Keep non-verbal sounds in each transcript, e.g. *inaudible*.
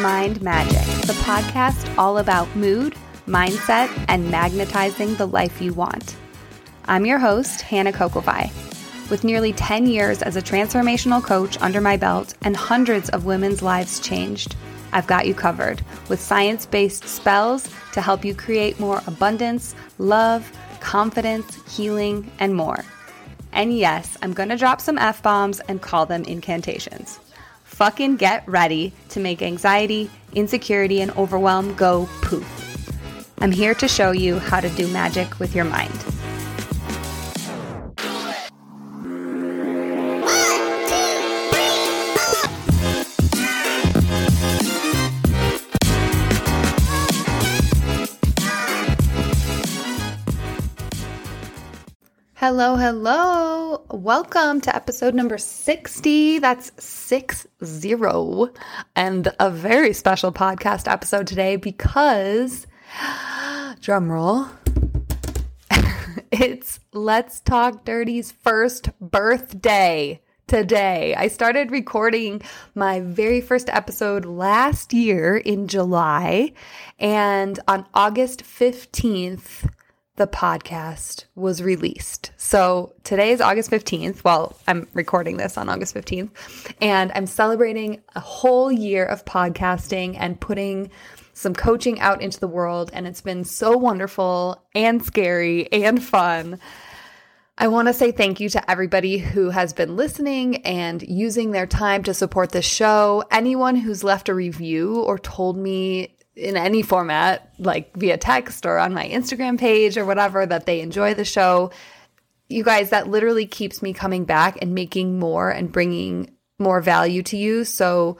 Mind Magic, the podcast all about mood, mindset, and magnetizing the life you want. I'm your host, Hannah Kokovai. With nearly 10 years as a transformational coach under my belt and hundreds of women's lives changed, I've got you covered with science based spells to help you create more abundance, love, confidence, healing, and more. And yes, I'm gonna drop some F bombs and call them incantations. Fucking get ready to make anxiety, insecurity, and overwhelm go poof. I'm here to show you how to do magic with your mind. Hello, hello. Welcome to episode number 60. That's six zero. And a very special podcast episode today because, *gasps* drum roll, *laughs* it's Let's Talk Dirty's first birthday today. I started recording my very first episode last year in July, and on August 15th, the podcast was released. So today is August 15th. Well, I'm recording this on August 15th, and I'm celebrating a whole year of podcasting and putting some coaching out into the world. And it's been so wonderful and scary and fun. I want to say thank you to everybody who has been listening and using their time to support the show. Anyone who's left a review or told me in any format, like via text or on my Instagram page or whatever, that they enjoy the show. You guys, that literally keeps me coming back and making more and bringing more value to you. So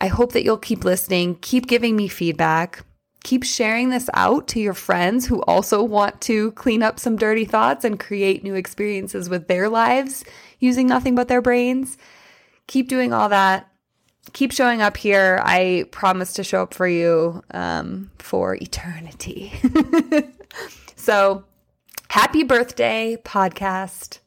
I hope that you'll keep listening, keep giving me feedback, keep sharing this out to your friends who also want to clean up some dirty thoughts and create new experiences with their lives using nothing but their brains. Keep doing all that keep showing up here. I promise to show up for you um, for eternity. *laughs* so, happy birthday, podcast.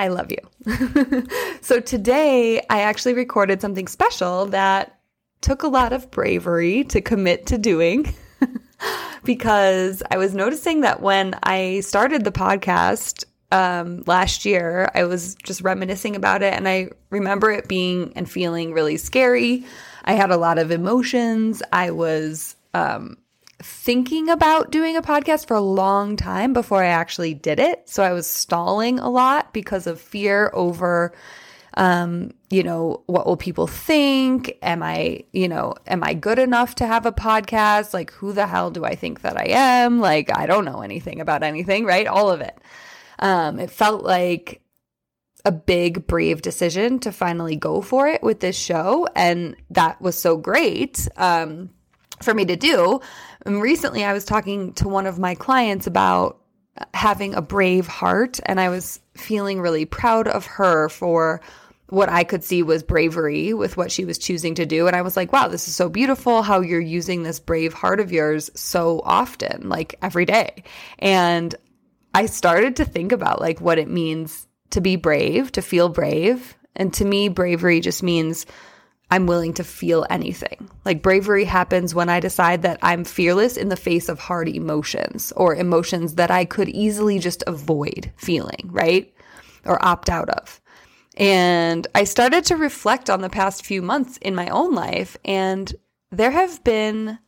I love you. *laughs* so, today I actually recorded something special that took a lot of bravery to commit to doing. *laughs* because I was noticing that when I started the podcast, um, last year. I was just reminiscing about it, and I remember it being and feeling really scary. I had a lot of emotions. I was um, thinking about doing a podcast for a long time before I actually did it. So I was stalling a lot because of fear over. Um, you know, what will people think? Am I, you know, am I good enough to have a podcast? Like, who the hell do I think that I am? Like, I don't know anything about anything, right? All of it. Um, it felt like a big, brave decision to finally go for it with this show. And that was so great um, for me to do. And recently, I was talking to one of my clients about having a brave heart, and I was feeling really proud of her for what I could see was bravery with what she was choosing to do. And I was like, wow, this is so beautiful how you're using this brave heart of yours so often, like every day. And I started to think about like what it means to be brave, to feel brave. And to me, bravery just means I'm willing to feel anything. Like bravery happens when I decide that I'm fearless in the face of hard emotions or emotions that I could easily just avoid feeling, right? Or opt out of. And I started to reflect on the past few months in my own life, and there have been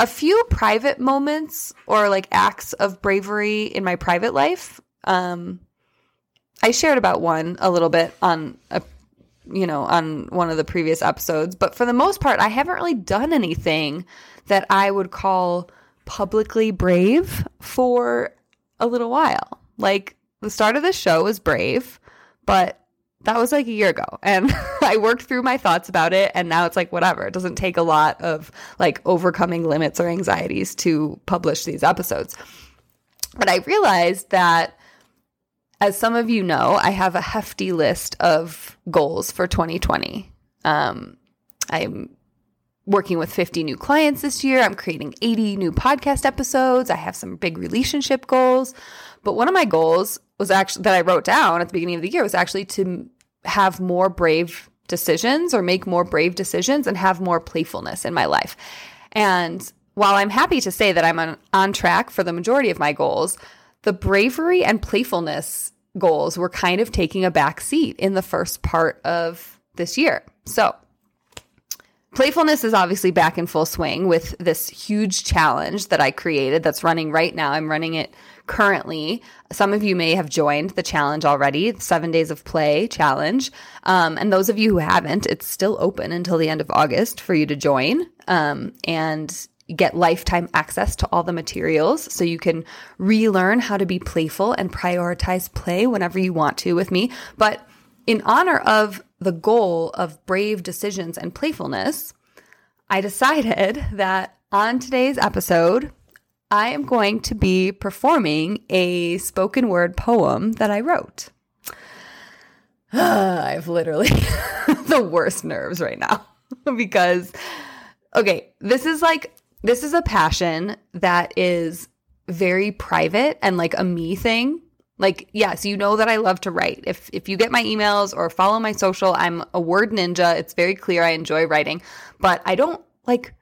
a few private moments or like acts of bravery in my private life. Um, I shared about one a little bit on a you know on one of the previous episodes, but for the most part, I haven't really done anything that I would call publicly brave for a little while. Like the start of the show was brave, but that was like a year ago and *laughs* i worked through my thoughts about it and now it's like whatever. It doesn't take a lot of like overcoming limits or anxieties to publish these episodes. But i realized that as some of you know i have a hefty list of goals for 2020 um, i'm working with 50 new clients this year i'm creating 80 new podcast episodes i have some big relationship goals but one of my goals was actually that I wrote down at the beginning of the year was actually to have more brave decisions or make more brave decisions and have more playfulness in my life. And while I'm happy to say that I'm on, on track for the majority of my goals, the bravery and playfulness goals were kind of taking a back seat in the first part of this year. So, playfulness is obviously back in full swing with this huge challenge that I created that's running right now. I'm running it currently. Some of you may have joined the challenge already, the seven days of play challenge. Um, and those of you who haven't, it's still open until the end of August for you to join. Um, and get lifetime access to all the materials so you can relearn how to be playful and prioritize play whenever you want to with me. But in honor of the goal of brave decisions and playfulness, I decided that on today's episode, I am going to be performing a spoken word poem that I wrote. *sighs* I have literally *laughs* the worst nerves right now *laughs* because, okay, this is like, this is a passion that is very private and like a me thing. Like, yes, you know that I love to write. If if you get my emails or follow my social, I'm a word ninja. It's very clear I enjoy writing, but I don't like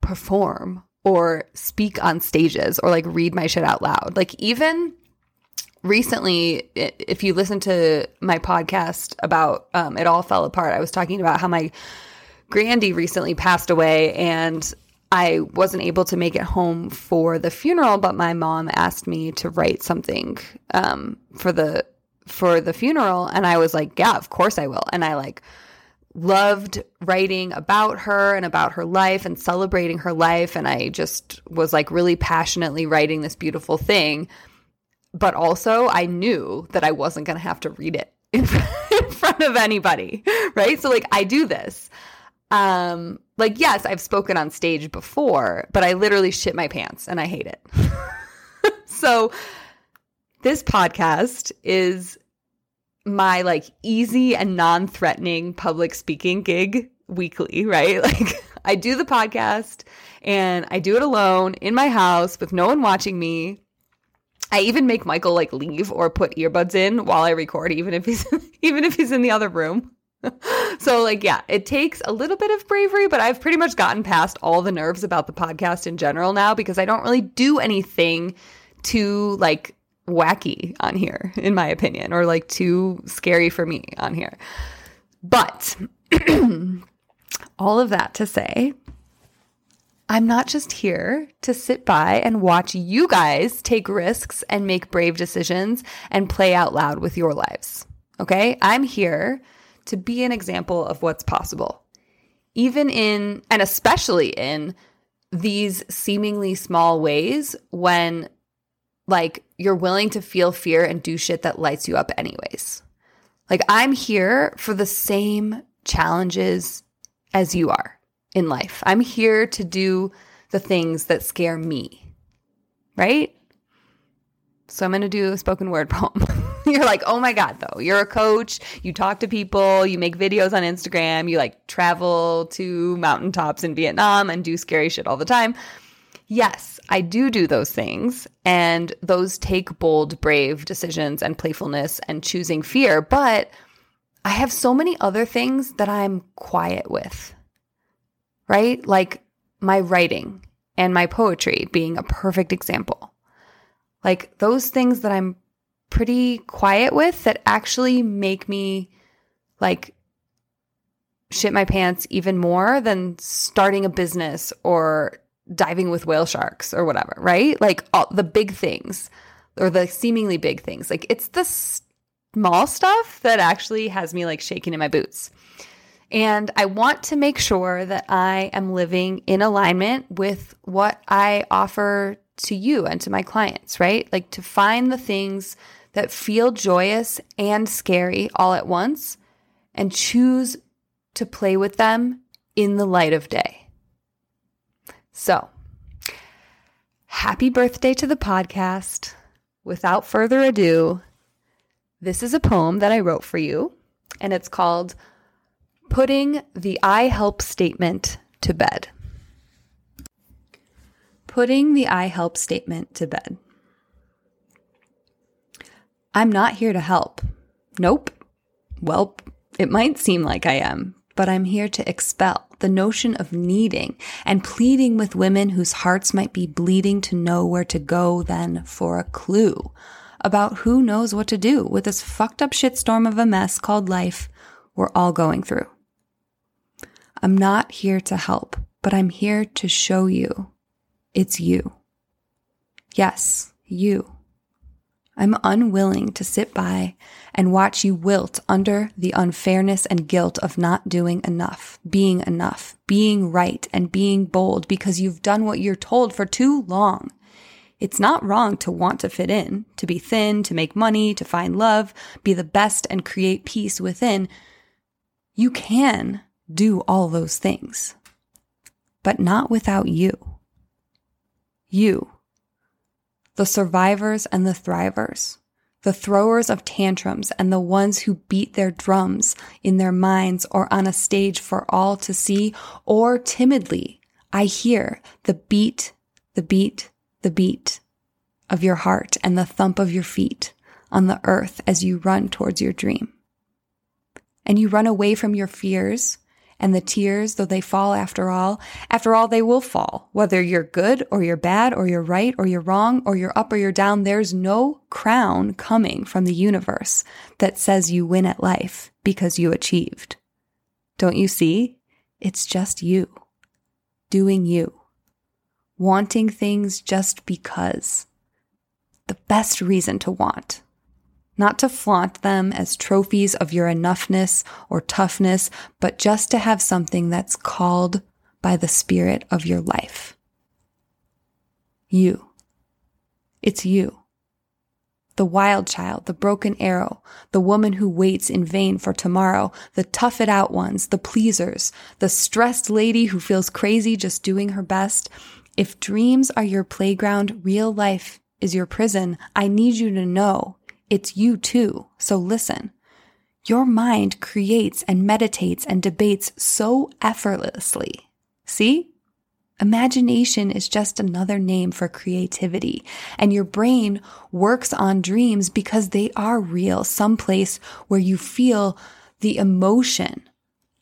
perform or speak on stages or like read my shit out loud. Like even recently, if you listen to my podcast about um, It All Fell Apart, I was talking about how my Grandy recently passed away and I wasn't able to make it home for the funeral, but my mom asked me to write something um, for the for the funeral, and I was like, "Yeah, of course I will." And I like loved writing about her and about her life and celebrating her life. And I just was like really passionately writing this beautiful thing. But also, I knew that I wasn't going to have to read it *laughs* in, front of anybody, right? So, like, I do this. Um, like, yes, I've spoken on stage before, but I literally shit my pants and I hate it. *laughs* so, this podcast is my like easy and non-threatening public speaking gig weekly, right? *laughs* Like I do the podcast and I do it alone in my house with no one watching me. I even make Michael like leave or put earbuds in while I record even if he's *laughs* even if he's in the other room. *laughs* so like yeah, it takes a little bit of bravery, but I've pretty much gotten past all the nerves about the podcast in general now because I don't really do anything too like wacky on here, in my opinion, or like too scary for me on here. But *clears throat* all of that to say, I'm not just here to sit by and watch you guys take risks and make brave decisions and play out loud with your lives. Okay? I'm here to be an example of what's possible. Even in, and especially in, these seemingly small ways when like you're willing to feel fear and do shit that lights you up anyways. Like I'm here for the same challenges as you are in life. I'm here to do the things that scare me. Right? So I'm going to do a spoken word *laughs* poem. you're like, "Oh my god, though. You're a coach, you talk to people, you make videos on Instagram, you like travel to mountaintops in Vietnam and do scary shit all the time." Yes, I do do those things, and those take bold, brave decisions and playfulness and choosing fear. But I have so many other things that I'm quiet with, right? Like my writing and my poetry being a perfect example. Like those things that I'm pretty quiet with that actually make me like shit my pants even more than starting a business or diving with whale sharks or whatever, right? Like all the big things or the seemingly big things. Like it's the small stuff that actually has me like shaking in my boots. And I want to make sure that I am living in alignment with what I offer to you and to my clients, right? Like to find the things that feel joyous and scary all at once and choose to play with them in the light of day. So, happy birthday to the podcast. Without further ado, this is a poem that I wrote for you, and it's called Putting the I Help Statement to Bed. Putting the I Help Statement to Bed. I'm not here to help. Nope. Well, It might seem like I am, but I'm here to expel the notion of needing and pleading with women whose hearts might be bleeding to know where to go then for a clue about who knows what to do with this fucked up shitstorm of a mess called life we're all going through. I'm not here to help, but I'm here to show you it's you. Yes, you. I'm unwilling to sit by and watch you wilt under the unfairness and guilt of not doing enough, being enough, being right, and being bold because you've done what you're told for too long. It's not wrong to want to fit in, to be thin, to make money, to find love, be the best, and create peace within. You can do all those things, but not without you. You the survivors and the thrivers, the throwers of tantrums and the ones who beat their drums in their minds or on a stage for all to see, or timidly, I hear the beat, the beat, the beat of your heart and the thump of your feet on the earth as you run towards your dream. And you run away from your fears and the tears, though they fall after all, after all, they will fall. Whether you're good or you're bad or you're right or you're wrong or you're up or you're down, there's no crown coming from the universe that says you win at life because you achieved. Don't you see? It's just you doing you, wanting things just because. The best reason to want not to flaunt them as trophies of your enoughness or toughness, but just to have something that's called by the spirit of your life. You. It's you. The wild child, the broken arrow, the woman who waits in vain for tomorrow, the tough it out ones, the pleasers, the stressed lady who feels crazy just doing her best. If dreams are your playground, real life is your prison. I need you to know it's you too. So listen. Your mind creates and meditates and debates so effortlessly. See? Imagination is just another name for creativity. And your brain works on dreams because they are real, someplace where you feel the emotion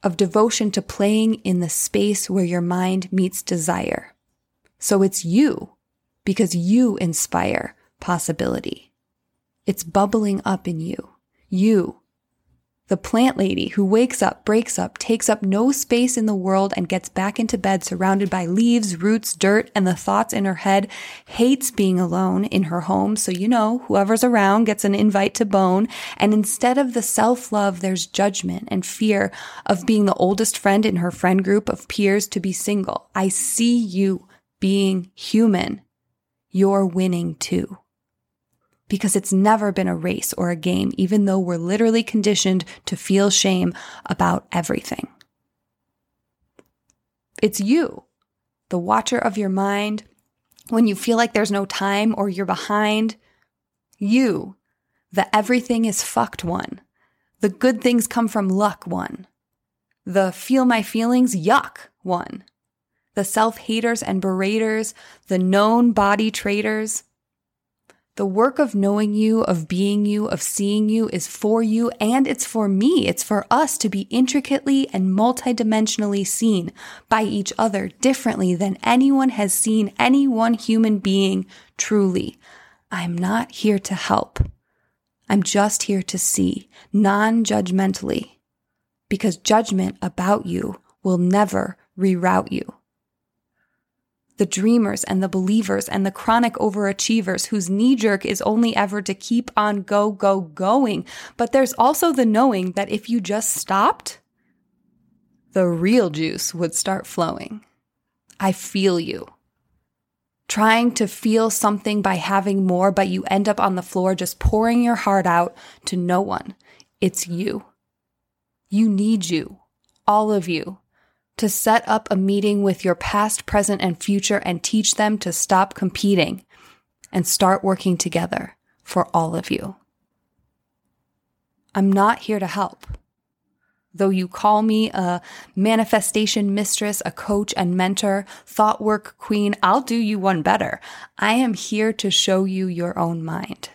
of devotion to playing in the space where your mind meets desire. So it's you because you inspire possibility. It's bubbling up in you. You. The plant lady who wakes up, breaks up, takes up no space in the world and gets back into bed surrounded by leaves, roots, dirt, and the thoughts in her head, hates being alone in her home. So, you know, whoever's around gets an invite to bone. And instead of the self love, there's judgment and fear of being the oldest friend in her friend group of peers to be single. I see you being human. You're winning too because it's never been a race or a game, even though we're literally conditioned to feel shame about everything. It's you, the watcher of your mind, when you feel like there's no time or you're behind. You, the everything is fucked one, the good things come from luck one, the feel my feelings yuck one, the self haters and beraters, the known body traders the work of knowing you, of being you, of seeing you is for you and it's for me. It's for us to be intricately and multidimensionally seen by each other differently than anyone has seen any one human being truly. I'm not here to help. I'm just here to see non judgmentally because judgment about you will never reroute you the dreamers and the believers and the chronic overachievers whose knee jerk is only ever to keep on go, go, going. But there's also the knowing that if you just stopped, the real juice would start flowing. I feel you. Trying to feel something by having more, but you end up on the floor just pouring your heart out to no one. It's you. You need you. All of you to set up a meeting with your past, present, and future and teach them to stop competing and start working together for all of you. I'm not here to help. Though you call me a manifestation mistress, a coach and mentor, thought work queen, I'll do you one better. I am here to show you your own mind.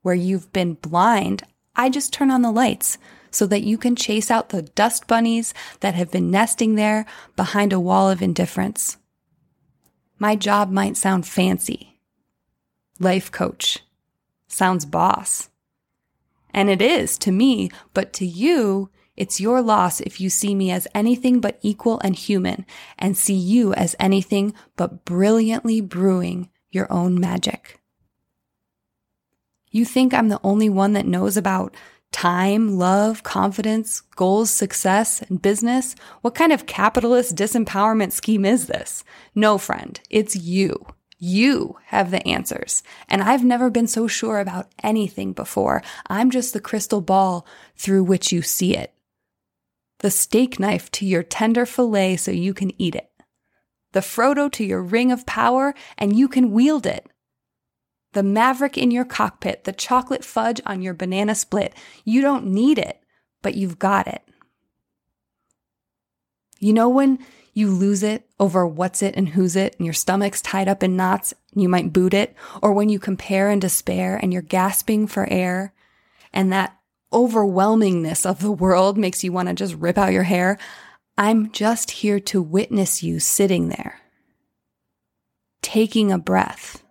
Where you've been blind, I just turn on the lights so that you can chase out the dust bunnies that have been nesting there behind a wall of indifference. My job might sound fancy. Life coach sounds boss. And it is to me, but to you, it's your loss if you see me as anything but equal and human and see you as anything but brilliantly brewing your own magic. You think I'm the only one that knows about time, love, confidence, goals, success, and business? What kind of capitalist disempowerment scheme is this? No, friend, it's you. You have the answers. And I've never been so sure about anything before. I'm just the crystal ball through which you see it. The steak knife to your tender filet so you can eat it. The Frodo to your ring of power and you can wield it the maverick in your cockpit, the chocolate fudge on your banana split. You don't need it, but you've got it. You know when you lose it over what's it and who's it and your stomach's tied up in knots and you might boot it, or when you compare and despair and you're gasping for air and that overwhelmingness of the world makes you want to just rip out your hair. I'm just here to witness you sitting there, taking a breath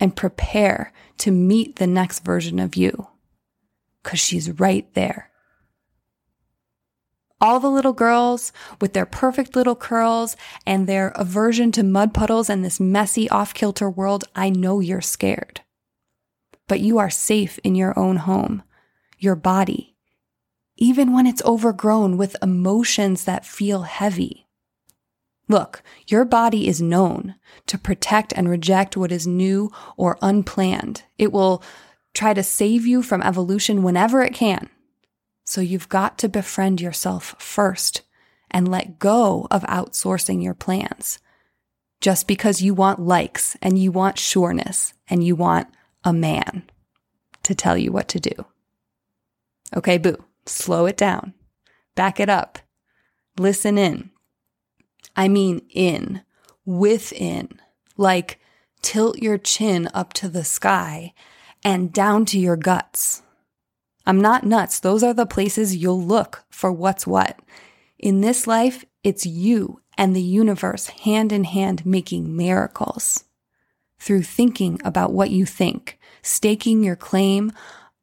and prepare to meet the next version of you. Cause she's right there. All the little girls with their perfect little curls and their aversion to mud puddles and this messy off kilter world, I know you're scared. But you are safe in your own home, your body, even when it's overgrown with emotions that feel heavy. Look, your body is known to protect and reject what is new or unplanned. It will try to save you from evolution whenever it can. So you've got to befriend yourself first and let go of outsourcing your plans. Just because you want likes and you want sureness and you want a man to tell you what to do. Okay, boo, slow it down. Back it up. Listen in I mean in, within, like tilt your chin up to the sky and down to your guts. I'm not nuts. Those are the places you'll look for what's what. In this life, it's you and the universe hand in hand making miracles through thinking about what you think, staking your claim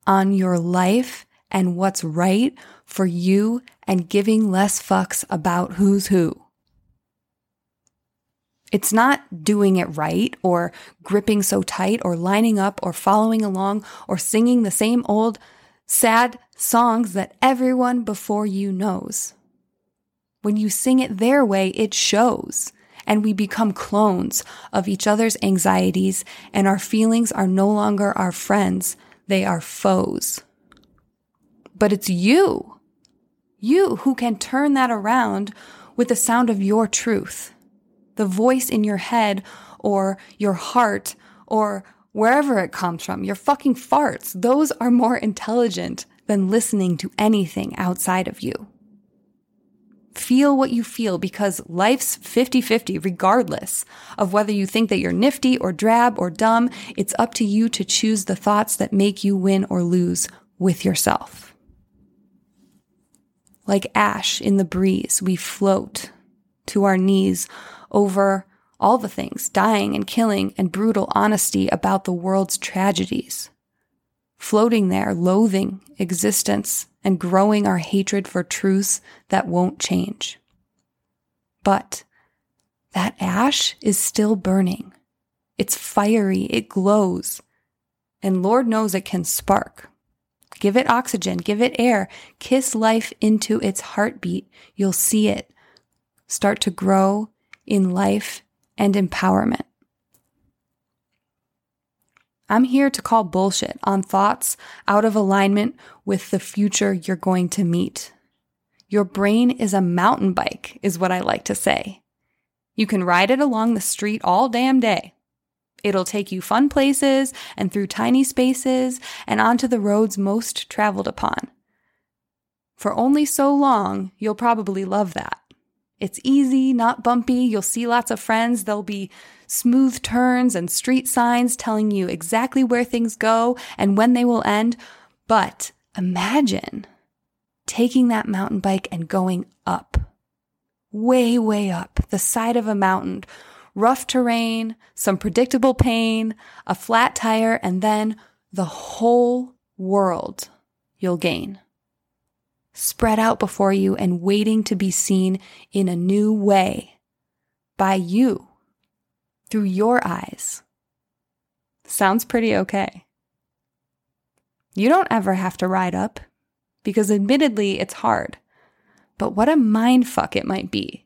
on your life and what's right for you and giving less fucks about who's who. It's not doing it right or gripping so tight or lining up or following along or singing the same old sad songs that everyone before you knows. When you sing it their way, it shows and we become clones of each other's anxieties and our feelings are no longer our friends. They are foes. But it's you, you who can turn that around with the sound of your truth the voice in your head or your heart or wherever it comes from, your fucking farts, those are more intelligent than listening to anything outside of you. Feel what you feel because life's 50 50, regardless of whether you think that you're nifty or drab or dumb. It's up to you to choose the thoughts that make you win or lose with yourself. Like ash in the breeze, we float to our knees over all the things, dying and killing and brutal honesty about the world's tragedies. Floating there, loathing existence and growing our hatred for truths that won't change. But that ash is still burning. It's fiery, it glows, and Lord knows it can spark. Give it oxygen, give it air, kiss life into its heartbeat. You'll see it start to grow in life and empowerment. I'm here to call bullshit on thoughts out of alignment with the future you're going to meet. Your brain is a mountain bike, is what I like to say. You can ride it along the street all damn day. It'll take you fun places and through tiny spaces and onto the roads most traveled upon. For only so long, you'll probably love that. It's easy, not bumpy. You'll see lots of friends. There'll be smooth turns and street signs telling you exactly where things go and when they will end. But imagine taking that mountain bike and going up, way, way up the side of a mountain, rough terrain, some predictable pain, a flat tire, and then the whole world you'll gain. Spread out before you and waiting to be seen in a new way by you through your eyes. Sounds pretty okay. You don't ever have to ride up because admittedly it's hard. But what a mind fuck it might be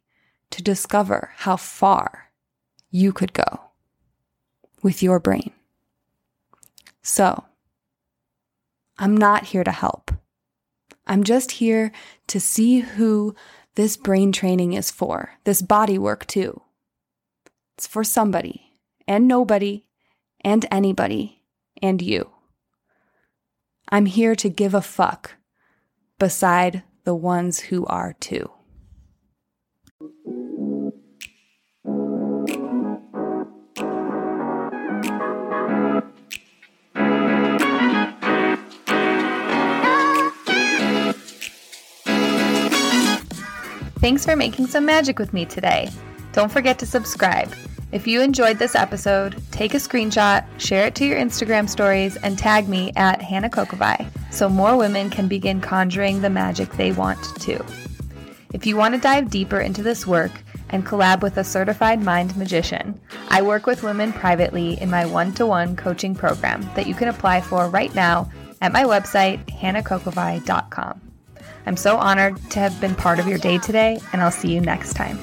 to discover how far you could go with your brain. So, I'm not here to help. I'm just here to see who this brain training is for, this body work too. It's for somebody and nobody and anybody and you. I'm here to give a fuck beside the ones who are too. Thanks for making some magic with me today. Don't forget to subscribe. If you enjoyed this episode, take a screenshot, share it to your Instagram stories, and tag me at Hannah Kokovai so more women can begin conjuring the magic they want to. If you want to dive deeper into this work and collab with a certified mind magician, I work with women privately in my one to one coaching program that you can apply for right now at my website, hannahkokovai.com. I'm so honored to have been part of your day today, and I'll see you next time.